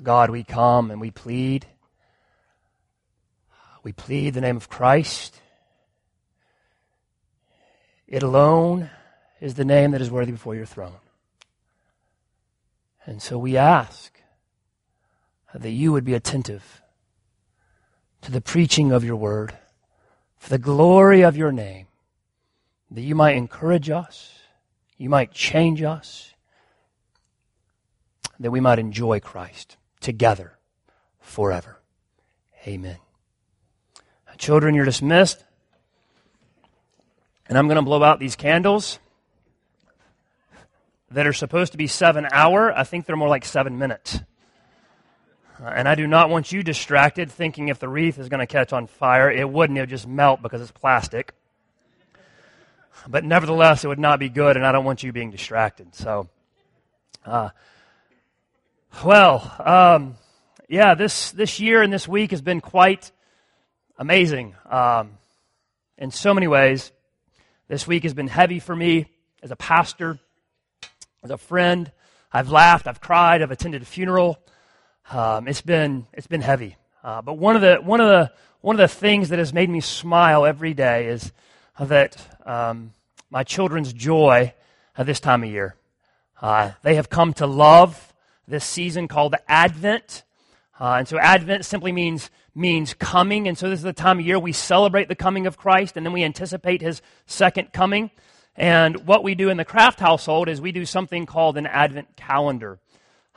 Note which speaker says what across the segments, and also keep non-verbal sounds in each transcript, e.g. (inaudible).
Speaker 1: God, we come and we plead. We plead the name of Christ. It alone is the name that is worthy before your throne. And so we ask that you would be attentive to the preaching of your word for the glory of your name, that you might encourage us, you might change us, that we might enjoy Christ together forever. Amen. Children, you're dismissed. And I'm going to blow out these candles that are supposed to be seven hour. I think they're more like seven minutes. Uh, and I do not want you distracted thinking if the wreath is going to catch on fire. It wouldn't. It would just melt because it's plastic. But nevertheless, it would not be good, and I don't want you being distracted. So, uh, well, um, yeah, this, this year and this week has been quite amazing um, in so many ways. This week has been heavy for me as a pastor, as a friend. I've laughed, I've cried, I've attended a funeral. Um, it's been it's been heavy, uh, but one of the one of the one of the things that has made me smile every day is that um, my children's joy at this time of year. Uh, they have come to love this season called Advent, uh, and so Advent simply means means coming, and so this is the time of year we celebrate the coming of Christ, and then we anticipate His second coming. And what we do in the Craft household is we do something called an Advent calendar.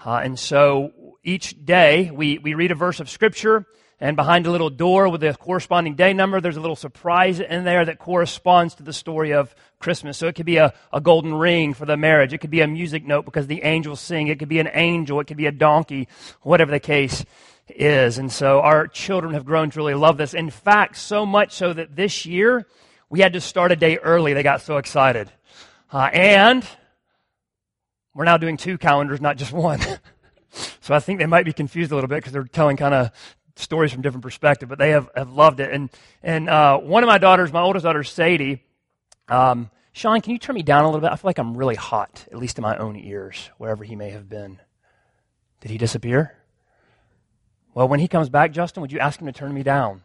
Speaker 1: Uh, and so each day we, we read a verse of Scripture, and behind a little door with a corresponding day number, there's a little surprise in there that corresponds to the story of Christmas. So it could be a, a golden ring for the marriage. It could be a music note because the angels sing. It could be an angel. It could be a donkey, whatever the case is. And so our children have grown to really love this. In fact, so much so that this year we had to start a day early. They got so excited. Uh, and we're now doing two calendars, not just one. (laughs) so I think they might be confused a little bit because they're telling kind of stories from different perspective, but they have, have loved it. And, and uh, one of my daughters, my oldest daughter, Sadie, um, Sean, can you turn me down a little bit? I feel like I'm really hot, at least in my own ears, wherever he may have been. Did he disappear? Well, when he comes back, Justin, would you ask him to turn me down?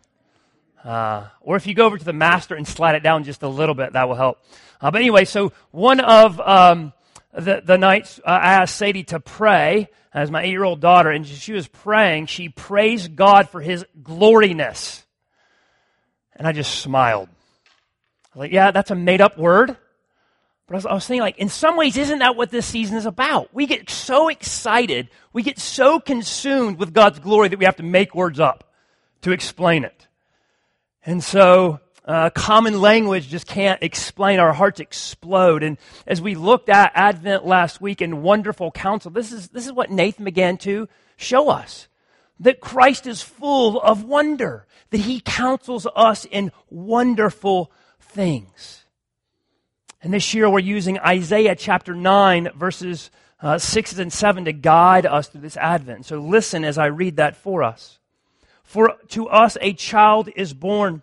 Speaker 1: Uh, or if you go over to the master and slide it down just a little bit, that will help. Uh, but anyway, so one of um, the, the nights uh, I asked Sadie to pray as my eight year old daughter, and she was praying. She praised God for his gloriness. And I just smiled. I was like, yeah, that's a made up word. But I was, I was thinking, like, in some ways, isn't that what this season is about? We get so excited, we get so consumed with God's glory that we have to make words up to explain it. And so, uh, common language just can't explain. Our hearts explode. And as we looked at Advent last week in wonderful counsel, this is, this is what Nathan began to show us. That Christ is full of wonder. That he counsels us in wonderful things. And this year we're using Isaiah chapter 9, verses uh, 6 and 7 to guide us through this Advent. So listen as I read that for us. For to us a child is born,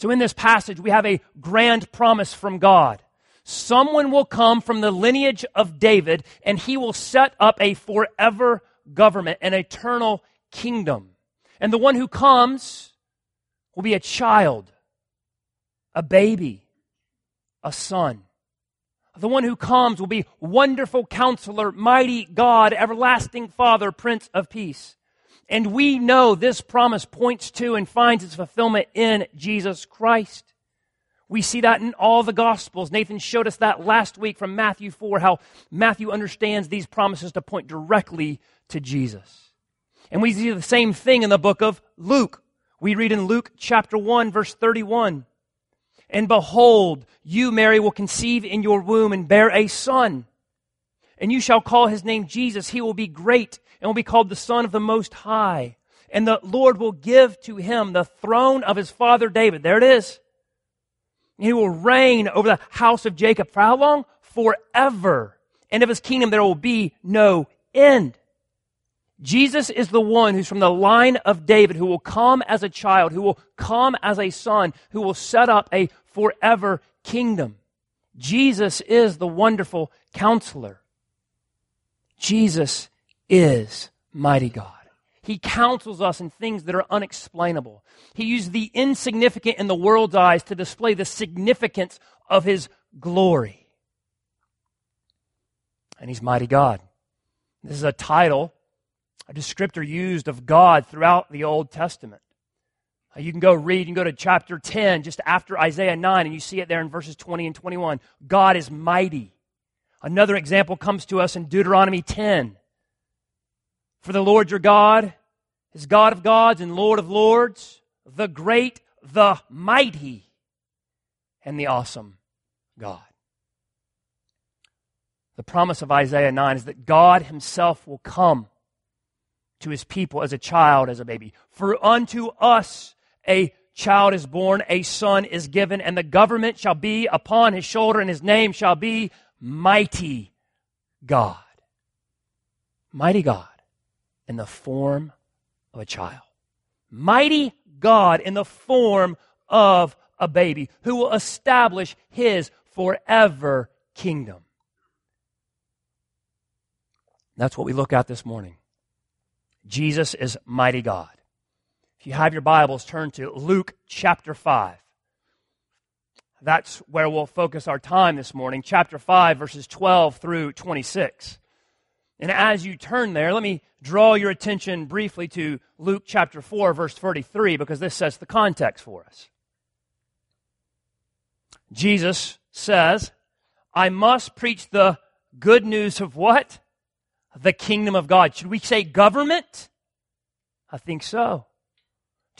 Speaker 1: So in this passage, we have a grand promise from God. Someone will come from the lineage of David and he will set up a forever government, an eternal kingdom. And the one who comes will be a child, a baby, a son. The one who comes will be wonderful counselor, mighty God, everlasting Father, Prince of Peace. And we know this promise points to and finds its fulfillment in Jesus Christ. We see that in all the Gospels. Nathan showed us that last week from Matthew 4, how Matthew understands these promises to point directly to Jesus. And we see the same thing in the book of Luke. We read in Luke chapter 1 verse 31. And behold, you, Mary, will conceive in your womb and bear a son. And you shall call his name Jesus. He will be great and will be called the Son of the Most High. And the Lord will give to him the throne of his father David. There it is. He will reign over the house of Jacob. For how long? Forever. And of his kingdom there will be no end. Jesus is the one who's from the line of David who will come as a child, who will come as a son, who will set up a forever kingdom. Jesus is the wonderful counselor. Jesus is mighty God. He counsels us in things that are unexplainable. He used the insignificant in the world's eyes to display the significance of his glory. And he's mighty God. This is a title, a descriptor used of God throughout the Old Testament. Uh, you can go read, can go to chapter 10, just after Isaiah 9, and you see it there in verses 20 and 21. God is mighty. Another example comes to us in Deuteronomy 10. For the Lord your God is God of gods and Lord of lords, the great, the mighty, and the awesome God. The promise of Isaiah 9 is that God himself will come to his people as a child, as a baby. For unto us a child is born, a son is given, and the government shall be upon his shoulder, and his name shall be Mighty God. Mighty God in the form of a child. Mighty God in the form of a baby who will establish his forever kingdom. That's what we look at this morning. Jesus is mighty God. If you have your Bibles, turn to Luke chapter 5. That's where we'll focus our time this morning, chapter 5, verses 12 through 26. And as you turn there, let me draw your attention briefly to Luke chapter 4, verse 33, because this sets the context for us. Jesus says, I must preach the good news of what? The kingdom of God. Should we say government? I think so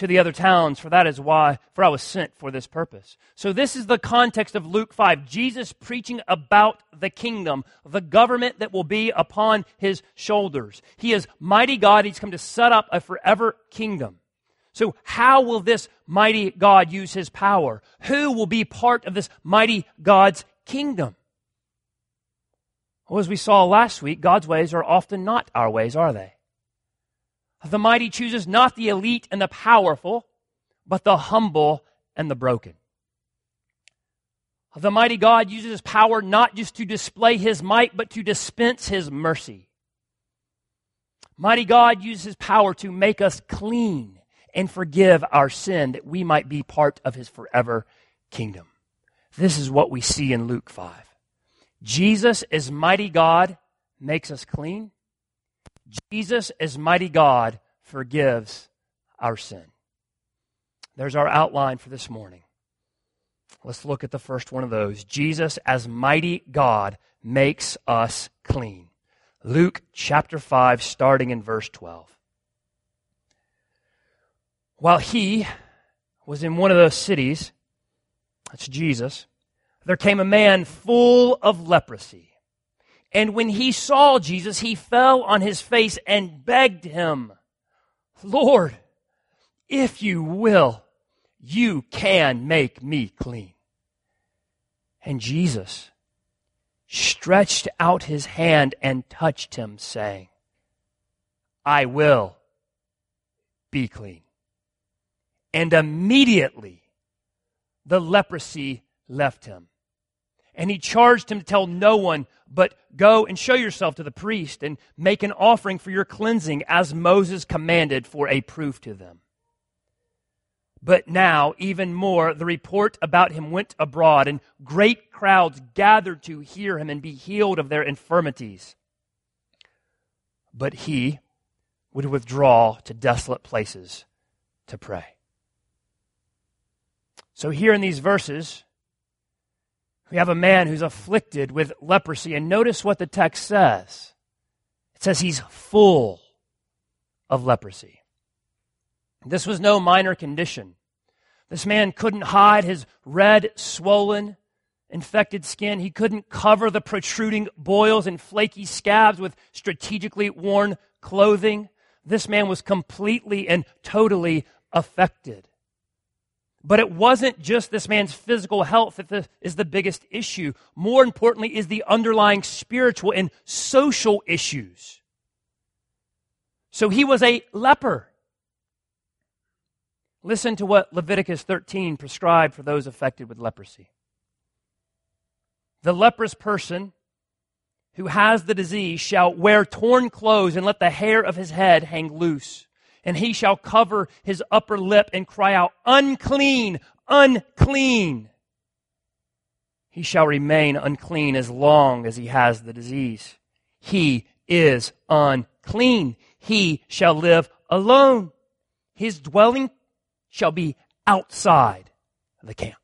Speaker 1: to the other towns, for that is why, for I was sent for this purpose. So this is the context of Luke 5. Jesus preaching about the kingdom, the government that will be upon his shoulders. He is mighty God. He's come to set up a forever kingdom. So how will this mighty God use his power? Who will be part of this mighty God's kingdom? Well, as we saw last week, God's ways are often not our ways, are they? The mighty chooses not the elite and the powerful, but the humble and the broken. The mighty God uses his power not just to display his might, but to dispense his mercy. Mighty God uses his power to make us clean and forgive our sin that we might be part of his forever kingdom. This is what we see in Luke 5. Jesus as mighty God makes us clean. Jesus, as mighty God, forgives our sin. There's our outline for this morning. Let's look at the first one of those. Jesus, as mighty God, makes us clean. Luke chapter 5, starting in verse 12. While he was in one of those cities, that's Jesus, there came a man full of leprosy. And when he saw Jesus, he fell on his face and begged him, Lord, if you will, you can make me clean. And Jesus stretched out his hand and touched him, saying, I will be clean. And immediately the leprosy left him. And he charged him to tell no one, but go and show yourself to the priest and make an offering for your cleansing as Moses commanded for a proof to them. But now, even more, the report about him went abroad, and great crowds gathered to hear him and be healed of their infirmities. But he would withdraw to desolate places to pray. So, here in these verses, we have a man who's afflicted with leprosy. And notice what the text says it says he's full of leprosy. This was no minor condition. This man couldn't hide his red, swollen, infected skin. He couldn't cover the protruding boils and flaky scabs with strategically worn clothing. This man was completely and totally affected. But it wasn't just this man's physical health that is the biggest issue. More importantly, is the underlying spiritual and social issues. So he was a leper. Listen to what Leviticus 13 prescribed for those affected with leprosy. The leprous person who has the disease shall wear torn clothes and let the hair of his head hang loose and he shall cover his upper lip and cry out, Unclean, unclean. He shall remain unclean as long as he has the disease. He is unclean. He shall live alone. His dwelling shall be outside the camp.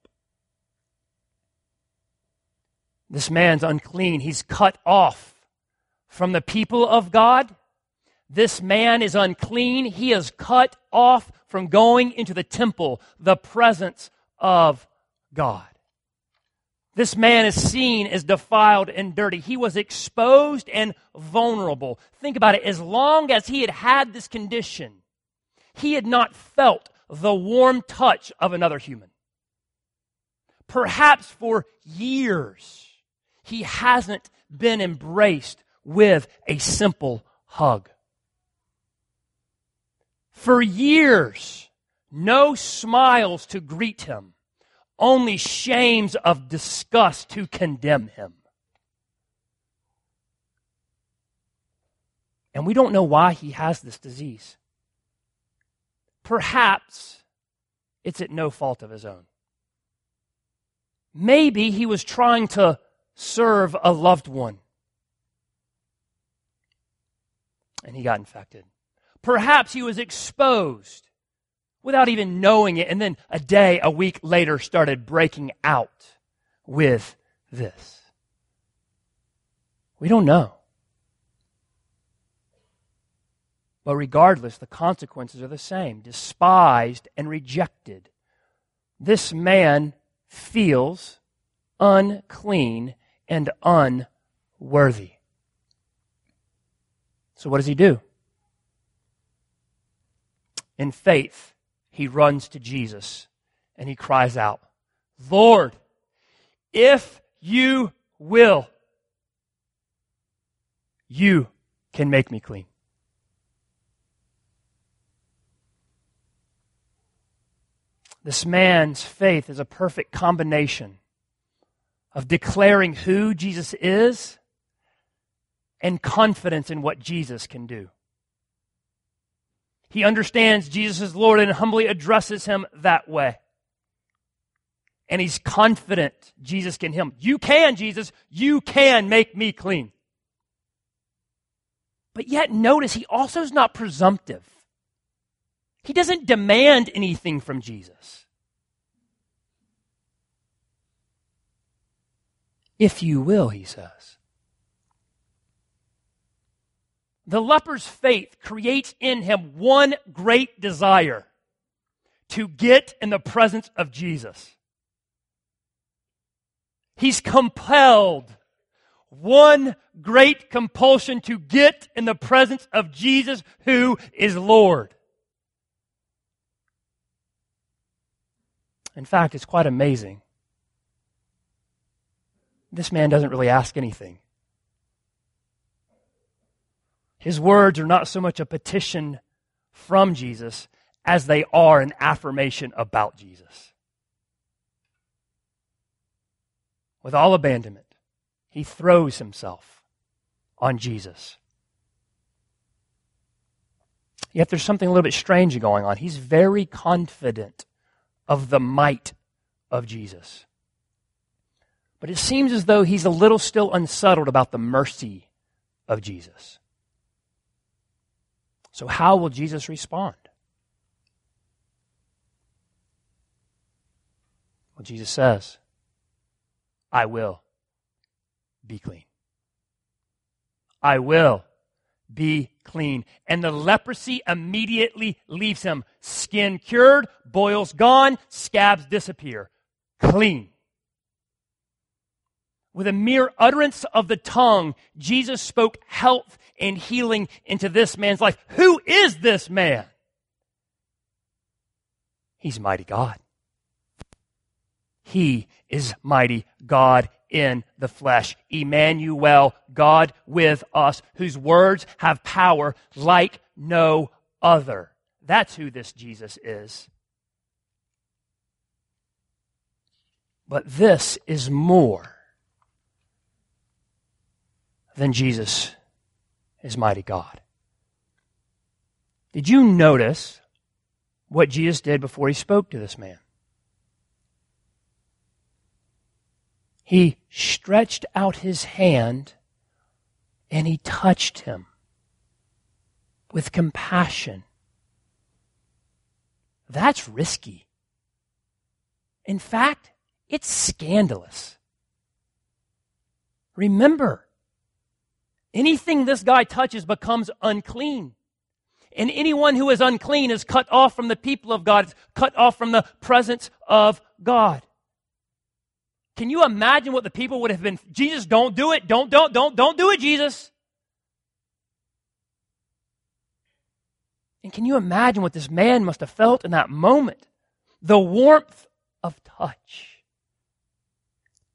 Speaker 1: This man's unclean. He's cut off from the people of God this man is unclean. He is cut off from going into the temple, the presence of God. This man is seen as defiled and dirty. He was exposed and vulnerable. Think about it. As long as he had had this condition, he had not felt the warm touch of another human. Perhaps for years, he hasn't been embraced with a simple hug. For years, no smiles to greet him, only shames of disgust to condemn him. And we don't know why he has this disease. Perhaps it's at no fault of his own. Maybe he was trying to serve a loved one and he got infected. Perhaps he was exposed without even knowing it, and then a day, a week later, started breaking out with this. We don't know. But regardless, the consequences are the same despised and rejected. This man feels unclean and unworthy. So, what does he do? In faith, he runs to Jesus and he cries out, Lord, if you will, you can make me clean. This man's faith is a perfect combination of declaring who Jesus is and confidence in what Jesus can do. He understands Jesus is Lord and humbly addresses him that way. And he's confident Jesus can him. You can, Jesus. You can make me clean. But yet, notice he also is not presumptive. He doesn't demand anything from Jesus. If you will, he says. The leper's faith creates in him one great desire to get in the presence of Jesus. He's compelled, one great compulsion to get in the presence of Jesus, who is Lord. In fact, it's quite amazing. This man doesn't really ask anything. His words are not so much a petition from Jesus as they are an affirmation about Jesus. With all abandonment, he throws himself on Jesus. Yet there's something a little bit strange going on. He's very confident of the might of Jesus. But it seems as though he's a little still unsettled about the mercy of Jesus. So, how will Jesus respond? Well, Jesus says, I will be clean. I will be clean. And the leprosy immediately leaves him. Skin cured, boils gone, scabs disappear. Clean. With a mere utterance of the tongue, Jesus spoke health and healing into this man's life. Who is this man? He's mighty God. He is mighty God in the flesh. Emmanuel, God with us, whose words have power like no other. That's who this Jesus is. But this is more than Jesus is mighty God. Did you notice what Jesus did before he spoke to this man? He stretched out his hand and he touched him with compassion. That's risky. In fact, it's scandalous. Remember, anything this guy touches becomes unclean. And anyone who is unclean is cut off from the people of God, it's cut off from the presence of God. Can you imagine what the people would have been? Jesus, don't do it. Don't, don't, don't, don't do it, Jesus. And can you imagine what this man must have felt in that moment? The warmth of touch.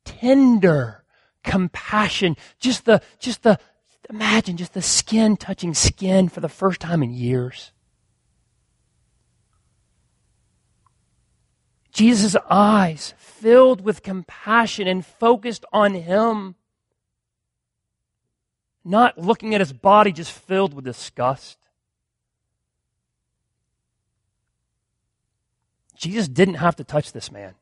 Speaker 1: Tender compassion. Just the, just the, imagine just the skin touching skin for the first time in years. Jesus' eyes filled with compassion and focused on him. Not looking at his body just filled with disgust. Jesus didn't have to touch this man.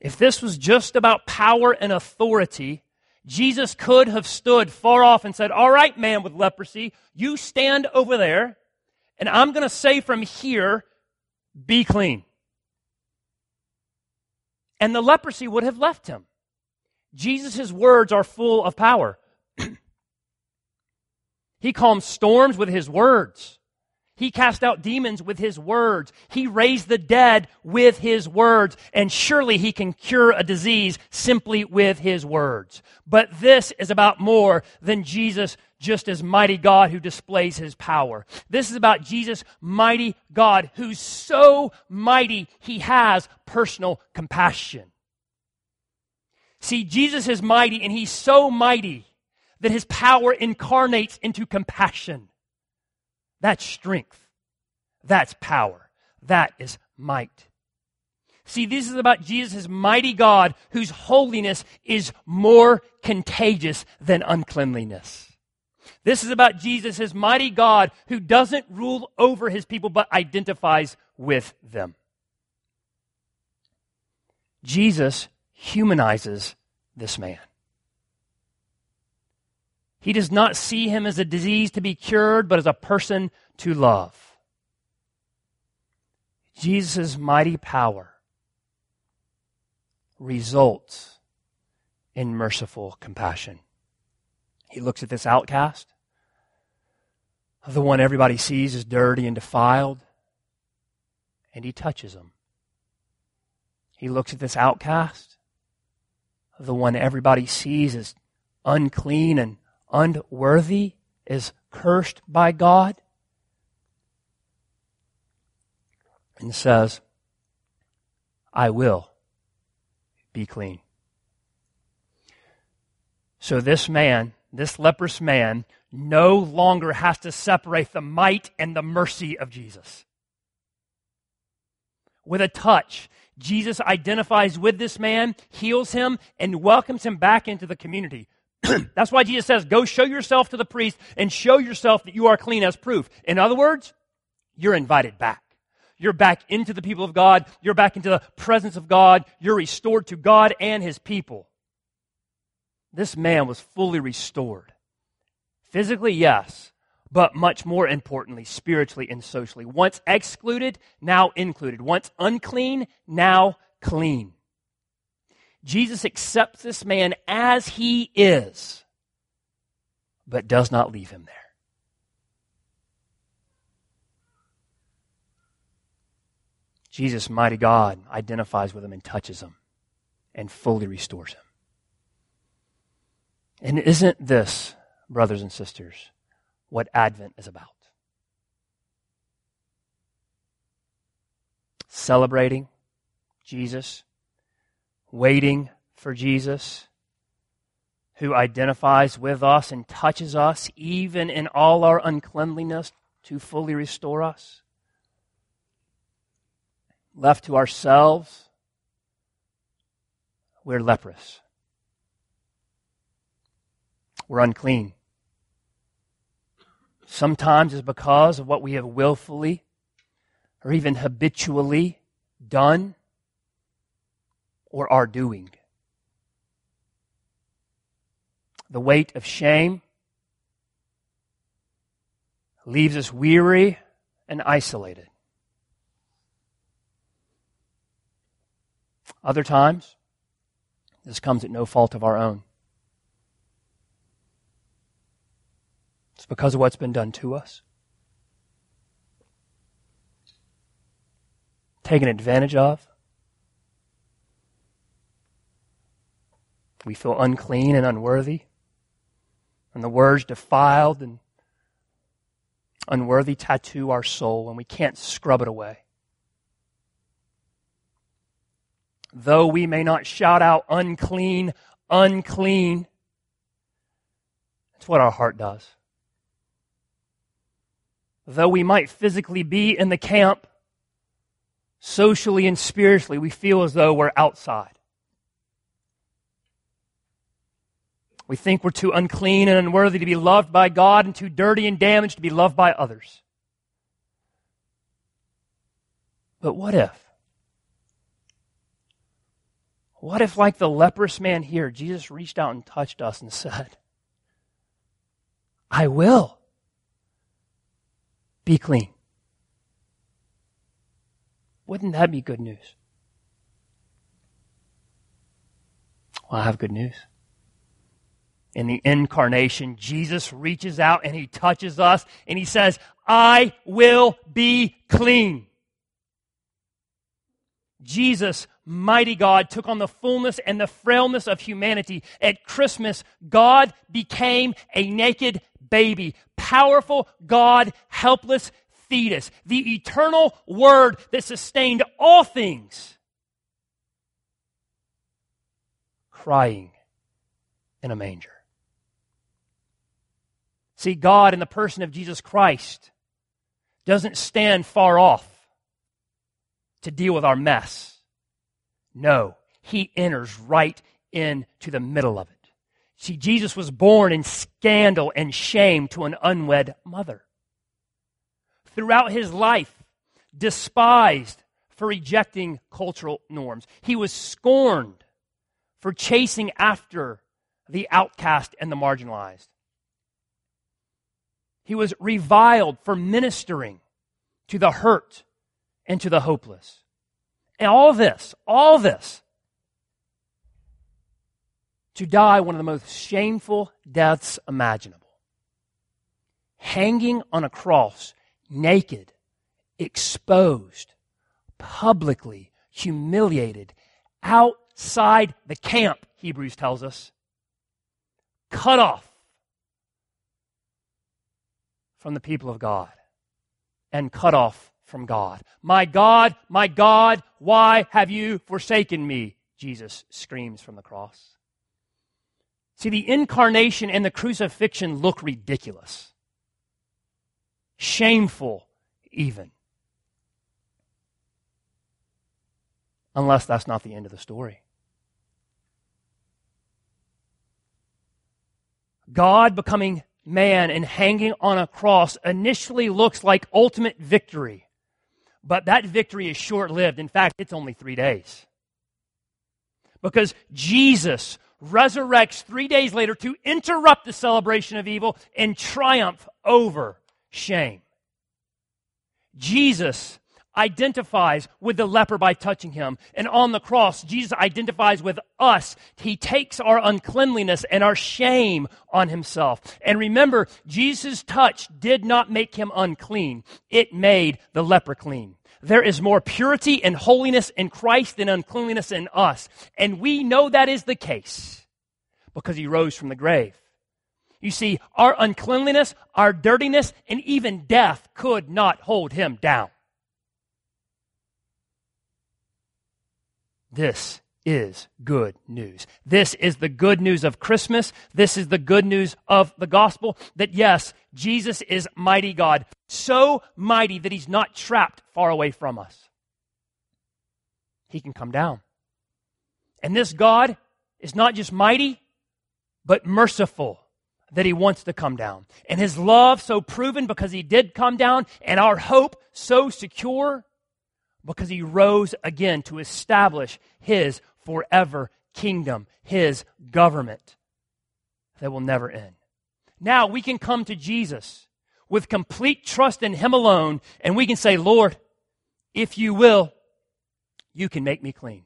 Speaker 1: If this was just about power and authority, Jesus could have stood far off and said, All right, man with leprosy, you stand over there, and I'm going to say from here, be clean and the leprosy would have left him. Jesus' words are full of power. (clears throat) he calms storms with his words. He cast out demons with his words. He raised the dead with his words. And surely he can cure a disease simply with his words. But this is about more than Jesus just as mighty God who displays his power. This is about Jesus, mighty God, who's so mighty he has personal compassion. See, Jesus is mighty and he's so mighty that his power incarnates into compassion. That's strength. That's power. That is might. See, this is about Jesus' mighty God whose holiness is more contagious than uncleanliness. This is about Jesus, his mighty God who doesn't rule over his people but identifies with them. Jesus humanizes this man. He does not see him as a disease to be cured, but as a person to love. Jesus' mighty power results in merciful compassion. He looks at this outcast, the one everybody sees is dirty and defiled, and he touches him. He looks at this outcast, the one everybody sees as unclean and unworthy, is cursed by God, and says, I will be clean. So this man, this leprous man, no longer has to separate the might and the mercy of Jesus. With a touch, Jesus identifies with this man, heals him, and welcomes him back into the community. (clears throat) That's why Jesus says, Go show yourself to the priest and show yourself that you are clean as proof. In other words, you're invited back. You're back into the people of God. You're back into the presence of God. You're restored to God and his people. This man was fully restored. Physically, yes, but much more importantly, spiritually and socially. Once excluded, now included. Once unclean, now clean. Jesus accepts this man as he is, but does not leave him there. Jesus, mighty God, identifies with him and touches him. and fully restores him. And isn't this, brothers and sisters, what Advent is about? Celebrating Jesus, waiting for Jesus, who identifies with us and touches us even in all our uncleanliness to fully restore us. Left to ourselves, we're leprous. We're unclean. Sometimes it's because of what we have willfully or even habitually done or are doing. The weight of shame leaves us weary and isolated. Other times, this comes at no fault of our own. It's because of what's been done to us. Taken advantage of. We feel unclean and unworthy. And the words defiled and unworthy tattoo our soul, and we can't scrub it away. Though we may not shout out unclean, unclean, it's what our heart does though we might physically be in the camp, socially and spiritually, we feel as though we're outside. We think we're too unclean and unworthy to be loved by God and too dirty and damaged to be loved by others. But what if? What if, like the leprous man here, Jesus reached out and touched us and said, I will. Be clean. Wouldn't that be good news? Well, I have good news. In the incarnation, Jesus reaches out and he touches us and he says, I will be clean. Jesus, mighty God, took on the fullness and the frailness of humanity. At Christmas, God became a naked baby, powerful God, helpless fetus, the eternal Word that sustained all things, crying in a manger. See, God in the person of Jesus Christ doesn't stand far off to deal with our mess. No, He enters right into the middle of it. See, Jesus was born in scandal and shame to an unwed mother. Throughout his life, despised for rejecting cultural norms. He was scorned for chasing after the outcast and the marginalized. He was reviled for ministering to the hurt and to the hopeless. And all this, all this to die one of the most shameful deaths imaginable. Hanging on a cross, naked, exposed, publicly humiliated, outside the camp, Hebrews tells us, cut off from the people of God and cut off from God. My God, my God, why have you forsaken me? Jesus screams from the cross. See, the incarnation and the crucifixion look ridiculous, shameful, even. Unless that's not the end of the story. God becoming man and hanging on a cross initially looks like ultimate victory. But that victory is short lived. In fact, it's only three days. Because Jesus resurrects three days later to interrupt the celebration of evil and triumph over shame. Jesus identifies with the leper by touching him. And on the cross, Jesus identifies with us. He takes our uncleanliness and our shame on himself. And remember, Jesus' touch did not make him unclean, it made the leper clean. there is more purity and holiness in Christ than uncleanliness in us. And we know that is the case because he rose from the grave. You see, our uncleanliness, our dirtiness, and even death could not hold him down. This is good news. This is the good news of Christmas. This is the good news of the gospel that yes, Jesus is mighty God, so mighty that he's not trapped far away from us. He can come down. And this God is not just mighty, but merciful that he wants to come down. And his love so proven because he did come down, and our hope so secure because he rose again to establish his forever kingdom, his government that will never end. Now we can come to Jesus with complete trust in him alone, and we can say, Lord, if you will, you can make me clean.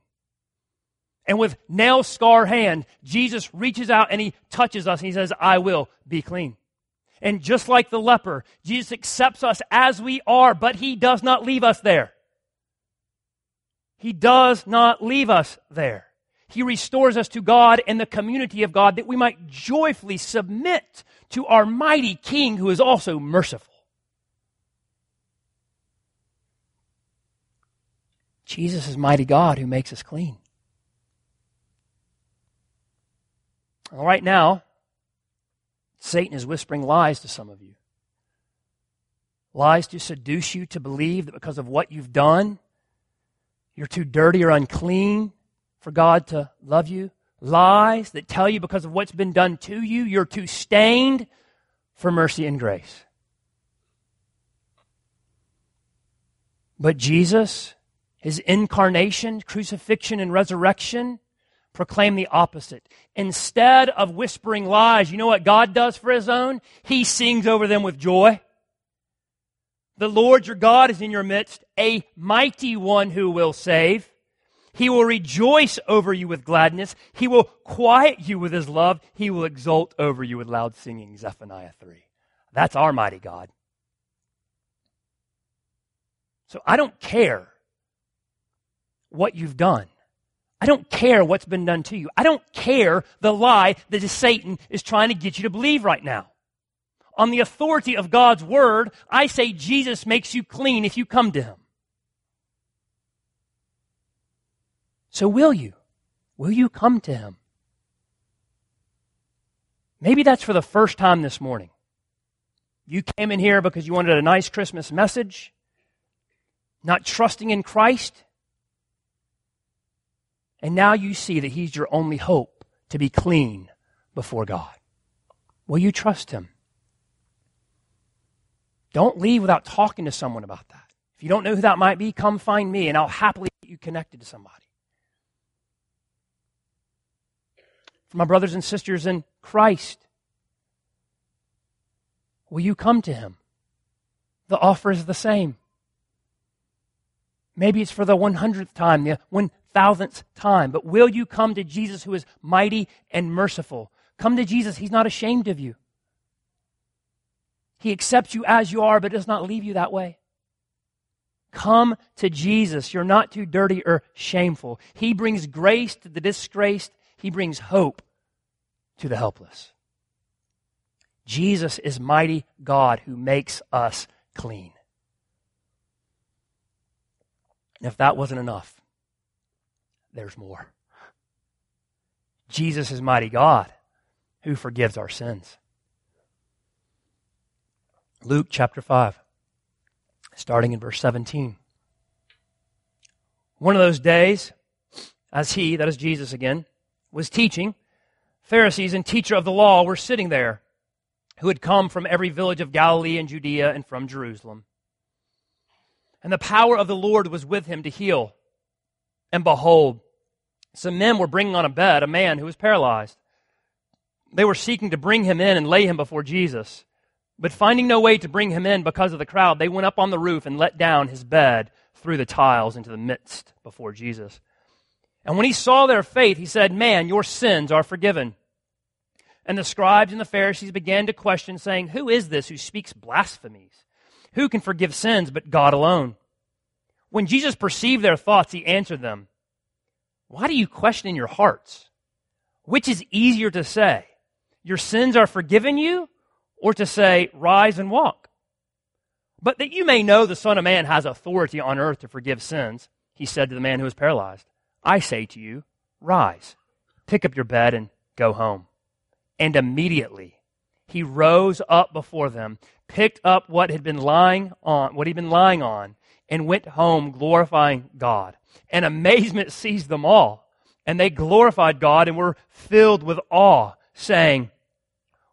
Speaker 1: And with nail scar hand, Jesus reaches out and he touches us and he says, I will be clean. And just like the leper, Jesus accepts us as we are, but he does not leave us there. He does not leave us there. He restores us to God and the community of God that we might joyfully submit to our mighty King who is also merciful. Jesus is mighty God who makes us clean. All right, now, Satan is whispering lies to some of you. Lies to seduce you to believe that because of what you've done, you're too dirty or unclean for God to love you. Lies that tell you because of what's been done to you, you're too stained for mercy and grace. But Jesus, his incarnation, crucifixion, and resurrection proclaim the opposite. Instead of whispering lies, you know what God does for his own? He sings over them with joy. The Lord your God is in your midst, a mighty one who will save. He will rejoice over you with gladness. He will quiet you with his love. He will exult over you with loud singing. Zephaniah 3. That's our mighty God. So I don't care what you've done. I don't care what's been done to you. I don't care the lie that Satan is trying to get you to believe right now on the authority of God's word, I say Jesus makes you clean if you come to him. So will you? Will you come to him? Maybe that's for the first time this morning. You came in here because you wanted a nice Christmas message, not trusting in Christ. And now you see that He's your only hope to be clean before God. Will you trust Him? Don't leave without talking to someone about that. If you don't know who that might be, come find me and I'll happily get you connected to somebody. For my brothers and sisters in Christ, will you come to him? The offer is the same. Maybe it's for the 100th time, the 1000th time, but will you come to Jesus who is mighty and merciful? Come to Jesus. He's not ashamed of you. He accepts you as you are, but does not leave you that way. Come to Jesus. You're not too dirty or shameful. He brings grace to the disgraced, He brings hope to the helpless. Jesus is mighty God who makes us clean. And if that wasn't enough, there's more. Jesus is mighty God who forgives our sins. Luke chapter 5, starting in verse 17. One of those days, as he, that is Jesus again, was teaching, Pharisees and teacher of the law were sitting there, who had come from every village of Galilee and Judea and from Jerusalem. And the power of the Lord was with him to heal. And behold, some men were bringing on a bed a man who was paralyzed. They were seeking to bring him in and lay him before Jesus. But finding no way to bring him in because of the crowd, they went up on the roof and let down his bed through the tiles into the midst before Jesus. And when he saw their faith, he said, Man, your sins are forgiven. And the scribes and the Pharisees began to question, saying, Who is this who speaks blasphemies? Who can forgive sins but God alone? when Jesus perceived their thoughts, he answered them, Why do you question in your hearts? Which is easier to say, Your sins are forgiven you, or to say, Rise and walk? But that you may know the Son of Man has authority on earth to forgive sins, he said to the man who was paralyzed, I say to you, Rise, pick up your bed, and go home. And immediately he rose up before them, picked up what had been lying on, what he'd been lying on, and went home glorifying God. And amazement seized them all. And they glorified God and were filled with awe, saying,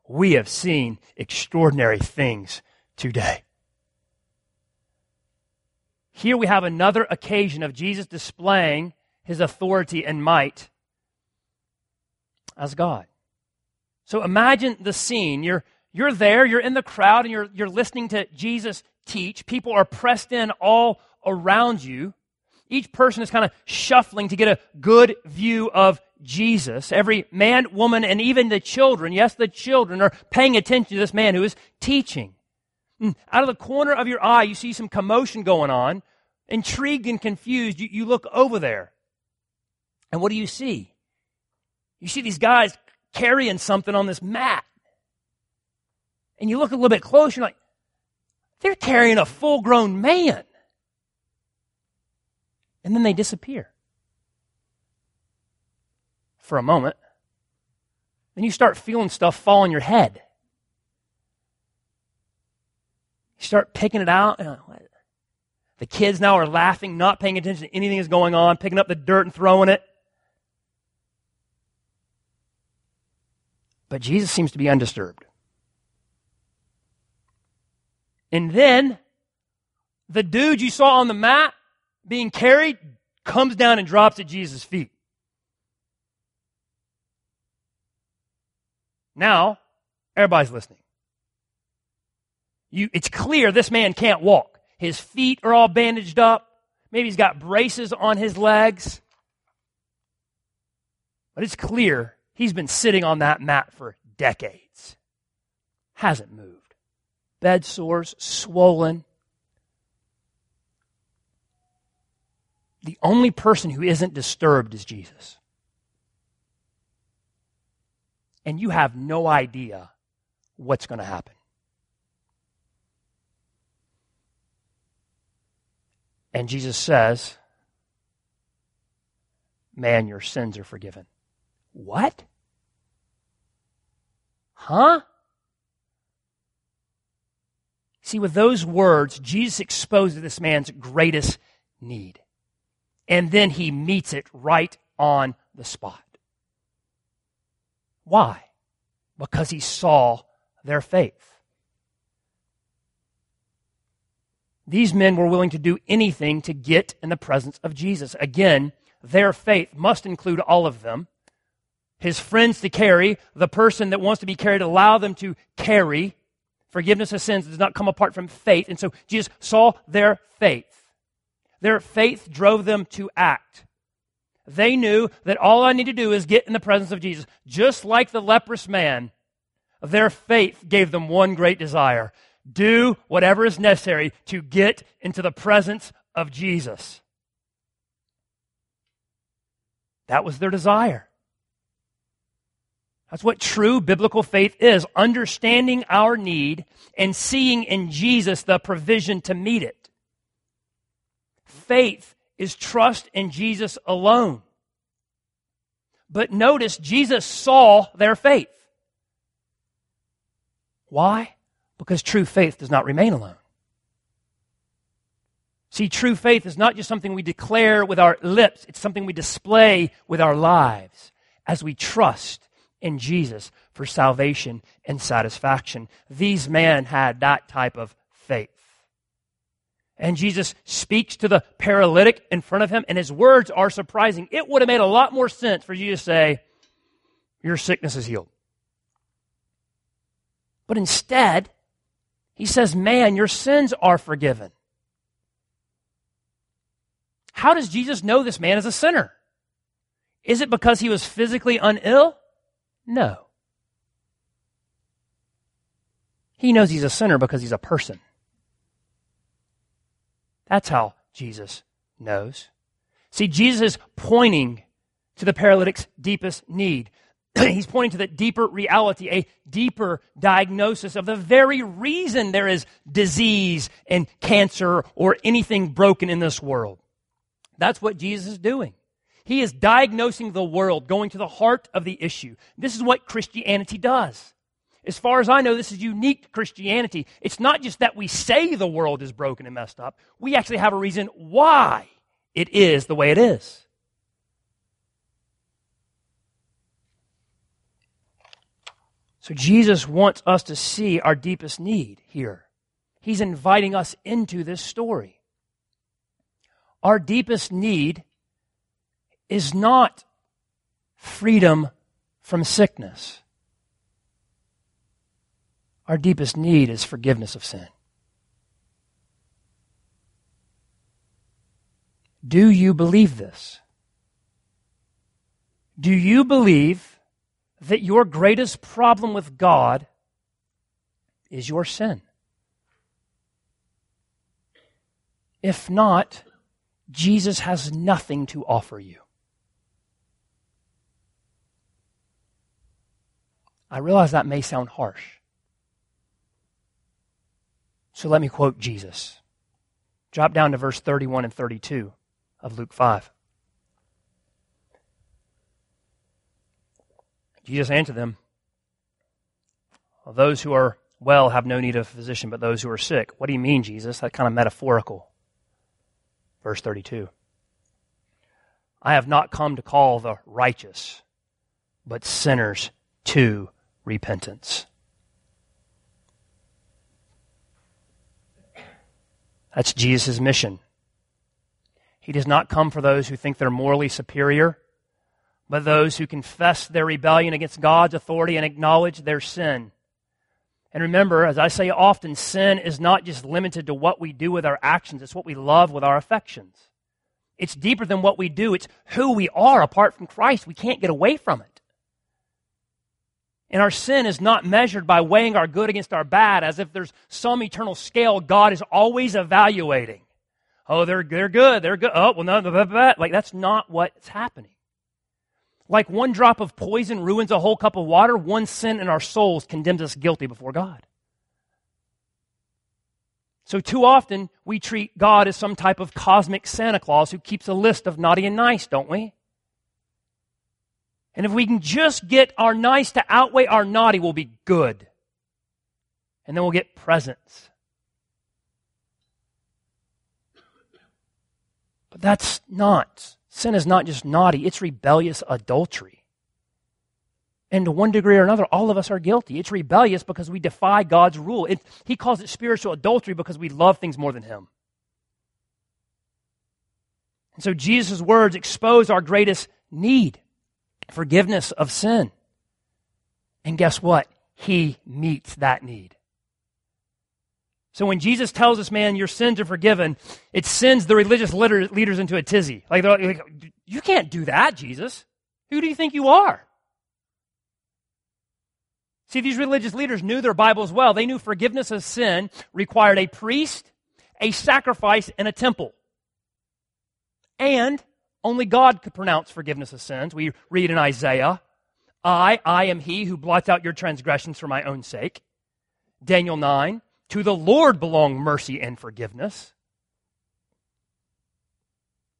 Speaker 1: We have seen extraordinary things today. Here we have another occasion of Jesus displaying his authority and might as God. So imagine the scene. You're, you're there, you're in the crowd, and you're, you're listening to Jesus teach. People are pressed in all around you. Each person is kind of shuffling to get a good view of Jesus. Every man, woman, and even the children, yes, the children are paying attention to this man who is teaching. And hmm, out of the corner of your eye, you see some commotion going on. Intrigued and confused, you, you look over there. And what do you see? You see these guys carrying something on this mat. And you look a little bit closer, you're like, they're carrying a full grown man. And then they disappear for a moment. Then you start feeling stuff fall on your head. You start picking it out. The kids now are laughing, not paying attention to anything that's going on, picking up the dirt and throwing it. But Jesus seems to be undisturbed. And then the dude you saw on the mat being carried comes down and drops at Jesus' feet. Now, everybody's listening. You, it's clear this man can't walk. His feet are all bandaged up. Maybe he's got braces on his legs. But it's clear he's been sitting on that mat for decades. Hasn't moved bed sores, swollen. The only person who isn't disturbed is Jesus. And you have no idea what's going to happen. And Jesus says, Man, your sins are forgiven. What? Huh? See, with those words, Jesus exposes this man's greatest need. And then he meets it right on the spot. Why? Because he saw their faith. These men were willing to do anything to get in the presence of Jesus. Again, their faith must include all of them. His friends to carry, the person that wants to be carried, allow them to carry, Forgiveness of sins does not come apart from faith. And so Jesus saw their faith. Their faith drove them to act. They knew that all I need to do is get in the presence of Jesus. Just like the leprous man, their faith gave them one great desire do whatever is necessary to get into the presence of Jesus. That was their desire. That's what true biblical faith is understanding our need and seeing in Jesus the provision to meet it. Faith is trust in Jesus alone. But notice, Jesus saw their faith. Why? Because true faith does not remain alone. See, true faith is not just something we declare with our lips, it's something we display with our lives as we trust in Jesus for salvation and satisfaction. These men had that type of faith. And Jesus speaks to the paralytic in front of him, and his words are surprising. It would have made a lot more sense for you to say, Your sickness is healed. But instead, he says, Man, your sins are forgiven. How does Jesus know this man is a sinner? Is it because he was physically unill? No. He knows he's a sinner because he's a person. That's how Jesus knows. See, Jesus is pointing to the paralytic's deepest need. (clears throat) He's pointing to the deeper reality, a deeper diagnosis of the very reason there is disease and cancer or anything broken in this world. That's what Jesus is doing. He is diagnosing the world, going to the heart of the issue. This is what Christianity does. As far as I know, this is unique to Christianity. It's not just that we say the world is broken and messed up, we actually have a reason why it is the way it is. So Jesus wants us to see our deepest need here. He's inviting us into this story. Our deepest need is not freedom from sickness. Our deepest need is forgiveness of sin. Do you believe this? Do you believe that your greatest problem with God is your sin? If not, Jesus has nothing to offer you. I realize that may sound harsh. So let me quote Jesus. Drop down to verse 31 and 32 of Luke 5. Jesus answered them, Those who are well have no need of a physician, but those who are sick. What do you mean, Jesus? That kind of metaphorical. Verse 32. I have not come to call the righteous, but sinners to repentance. That's Jesus' mission. He does not come for those who think they're morally superior, but those who confess their rebellion against God's authority and acknowledge their sin. And remember, as I say often, sin is not just limited to what we do with our actions, it's what we love with our affections. It's deeper than what we do, it's who we are apart from Christ. We can't get away from it. And our sin is not measured by weighing our good against our bad as if there's some eternal scale God is always evaluating. Oh, they're, they're good. They're good. Oh, well, no, blah, blah, blah. like that's not what's happening. Like one drop of poison ruins a whole cup of water, one sin in our souls condemns us guilty before God. So, too often, we treat God as some type of cosmic Santa Claus who keeps a list of naughty and nice, don't we? And if we can just get our nice to outweigh our naughty, we'll be good. And then we'll get presents. But that's not. Sin is not just naughty, it's rebellious adultery. And to one degree or another, all of us are guilty. It's rebellious because we defy God's rule. It, he calls it spiritual adultery because we love things more than Him. And so Jesus' words expose our greatest need forgiveness of sin. And guess what? He meets that need. So when Jesus tells this man, your sins are forgiven, it sends the religious leaders into a tizzy. Like, they're like, you can't do that, Jesus. Who do you think you are? See, these religious leaders knew their Bibles well. They knew forgiveness of sin required a priest, a sacrifice, and a temple. And only God could pronounce forgiveness of sins. We read in Isaiah, I, I am he who blots out your transgressions for my own sake. Daniel 9, to the Lord belong mercy and forgiveness.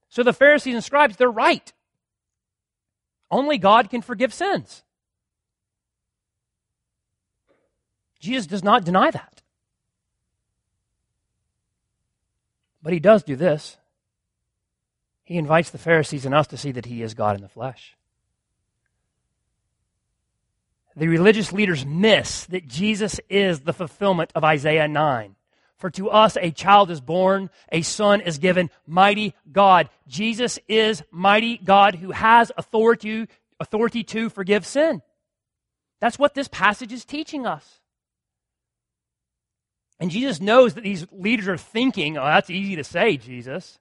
Speaker 1: So the Pharisees and scribes, they're right. Only God can forgive sins. Jesus does not deny that. But he does do this. He invites the Pharisees and us to see that he is God in the flesh. The religious leaders miss that Jesus is the fulfillment of Isaiah 9. For to us a child is born, a son is given, mighty God. Jesus is mighty God who has authority, authority to forgive sin. That's what this passage is teaching us. And Jesus knows that these leaders are thinking, oh, that's easy to say, Jesus.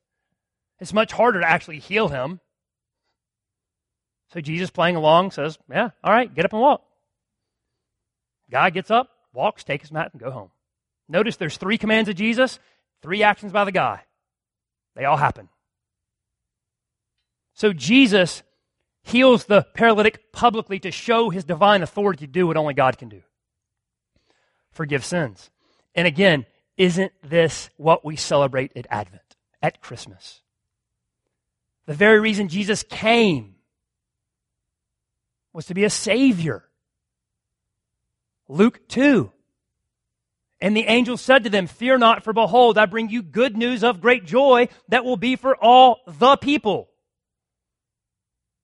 Speaker 1: It's much harder to actually heal him. So Jesus, playing along, says, Yeah, all right, get up and walk. Guy gets up, walks, takes his mat, and go home. Notice there's three commands of Jesus, three actions by the guy. They all happen. So Jesus heals the paralytic publicly to show his divine authority to do what only God can do forgive sins. And again, isn't this what we celebrate at Advent, at Christmas? The very reason Jesus came was to be a Savior. Luke 2. And the angel said to them, Fear not, for behold, I bring you good news of great joy that will be for all the people.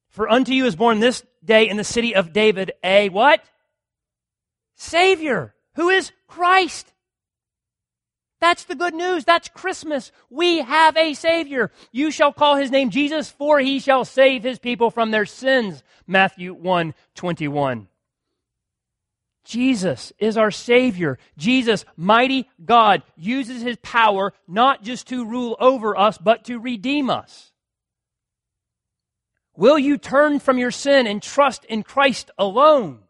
Speaker 1: For unto you is born this day in the city of David a what? Savior, who is Christ. That's the good news. That's Christmas. We have a Savior. You shall call his name Jesus, for he shall save his people from their sins. Matthew 1 21. Jesus is our Savior. Jesus, mighty God, uses his power not just to rule over us, but to redeem us. Will you turn from your sin and trust in Christ alone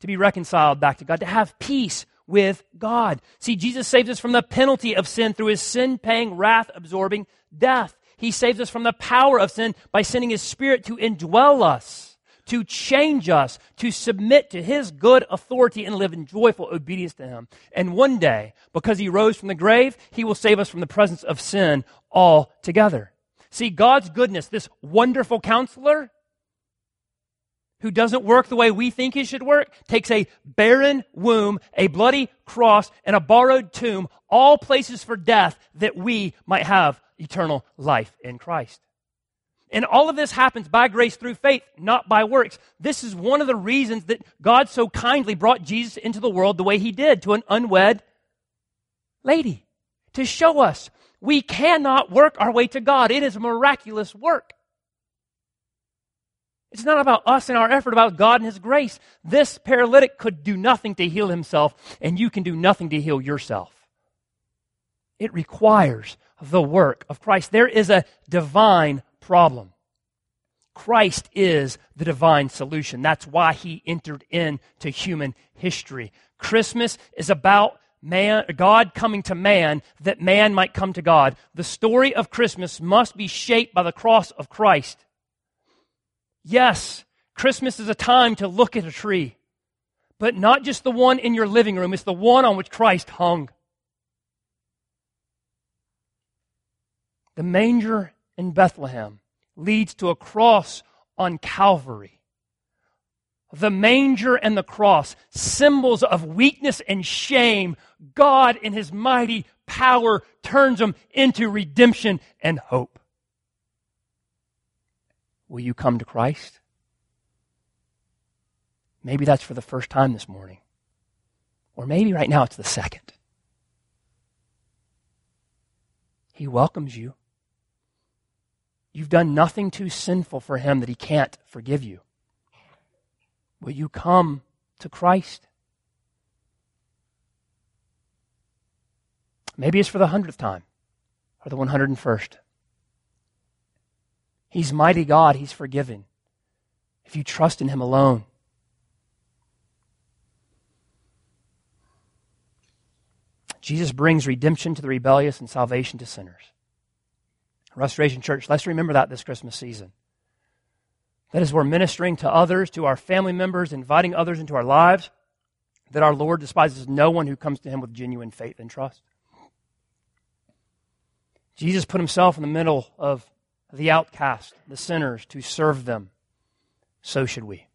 Speaker 1: to be reconciled back to God, to have peace with God? See, Jesus saves us from the penalty of sin through his sin paying, wrath absorbing death. He saves us from the power of sin by sending his spirit to indwell us, to change us, to submit to his good authority and live in joyful obedience to him. And one day, because he rose from the grave, he will save us from the presence of sin altogether. See, God's goodness, this wonderful counselor who doesn't work the way we think he should work, takes a barren womb, a bloody cross, and a borrowed tomb, all places for death that we might have eternal life in Christ. And all of this happens by grace through faith, not by works. This is one of the reasons that God so kindly brought Jesus into the world the way he did to an unwed lady to show us we cannot work our way to God. It is miraculous work. It's not about us and our effort, about God and His grace. This paralytic could do nothing to heal himself, and you can do nothing to heal yourself. It requires the work of Christ. There is a divine problem. Christ is the divine solution. That's why he entered into human history. Christmas is about man, God coming to man that man might come to God. The story of Christmas must be shaped by the cross of Christ. Yes, Christmas is a time to look at a tree, but not just the one in your living room, it's the one on which Christ hung. The manger in Bethlehem leads to a cross on Calvary the manger and the cross, symbols of weakness and shame, God in his mighty power turns them into redemption and hope. Will you come to Christ? Maybe that's for the first time this morning. Or maybe right now it's the second. He welcomes you. You've done nothing too sinful for him that he can't forgive you. Will you come to Christ? Maybe it's for the hundredth time or the 101st. He's mighty God. He's forgiving. If you trust in Him alone. Jesus brings redemption to the rebellious and salvation to sinners. Restoration Church, let's remember that this Christmas season. That is, we're ministering to others, to our family members, inviting others into our lives, that our Lord despises no one who comes to him with genuine faith and trust. Jesus put himself in the middle of the outcast, the sinners, to serve them. So should we.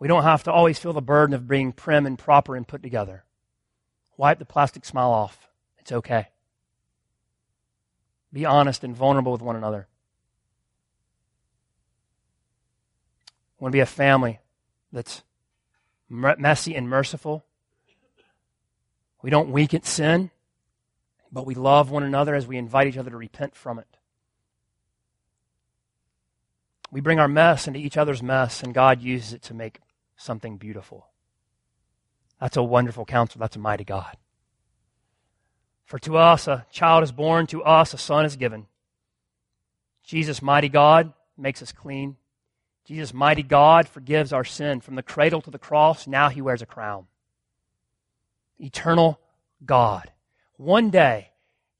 Speaker 1: We don't have to always feel the burden of being prim and proper and put together. Wipe the plastic smile off. It's okay. Be honest and vulnerable with one another. We want to be a family that's messy and merciful. We don't weaken sin, but we love one another as we invite each other to repent from it. We bring our mess into each other's mess, and God uses it to make something beautiful. That's a wonderful counsel. That's a mighty God. For to us a child is born, to us a son is given. Jesus, mighty God, makes us clean. Jesus, mighty God, forgives our sin. From the cradle to the cross, now he wears a crown. Eternal God, One day,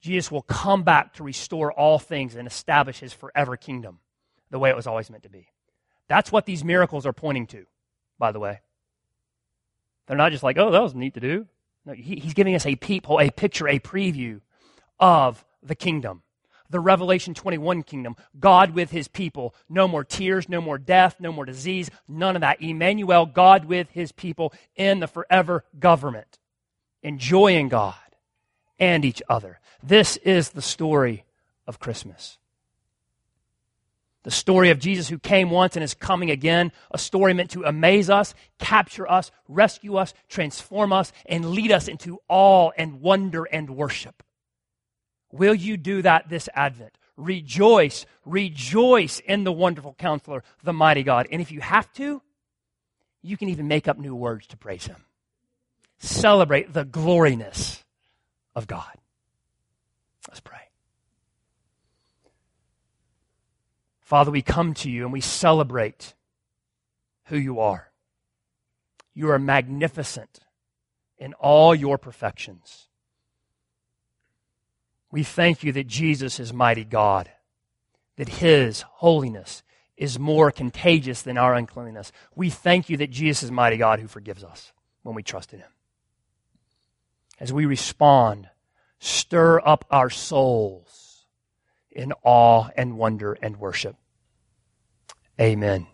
Speaker 1: Jesus will come back to restore all things and establish his forever kingdom the way it was always meant to be. That's what these miracles are pointing to, by the way. They're not just like, oh, that was neat to do. No, he, he's giving us a peephole, a picture, a preview of the kingdom. The Revelation 21 kingdom. God with his people. No more tears, no more death, no more disease, none of that. Emmanuel, God with his people in the forever government. Enjoying God and each other. This is the story of Christmas. The story of Jesus who came once and is coming again, a story meant to amaze us, capture us, rescue us, transform us, and lead us into awe and wonder and worship. Will you do that this Advent? Rejoice, rejoice in the wonderful counselor, the mighty God. And if you have to, you can even make up new words to praise him. Celebrate the gloriness of God. Let's pray. Father, we come to you and we celebrate who you are. You are magnificent in all your perfections. We thank you that Jesus is mighty God, that his holiness is more contagious than our uncleanness. We thank you that Jesus is mighty God who forgives us when we trust in him. As we respond, stir up our souls in awe and wonder and worship. Amen.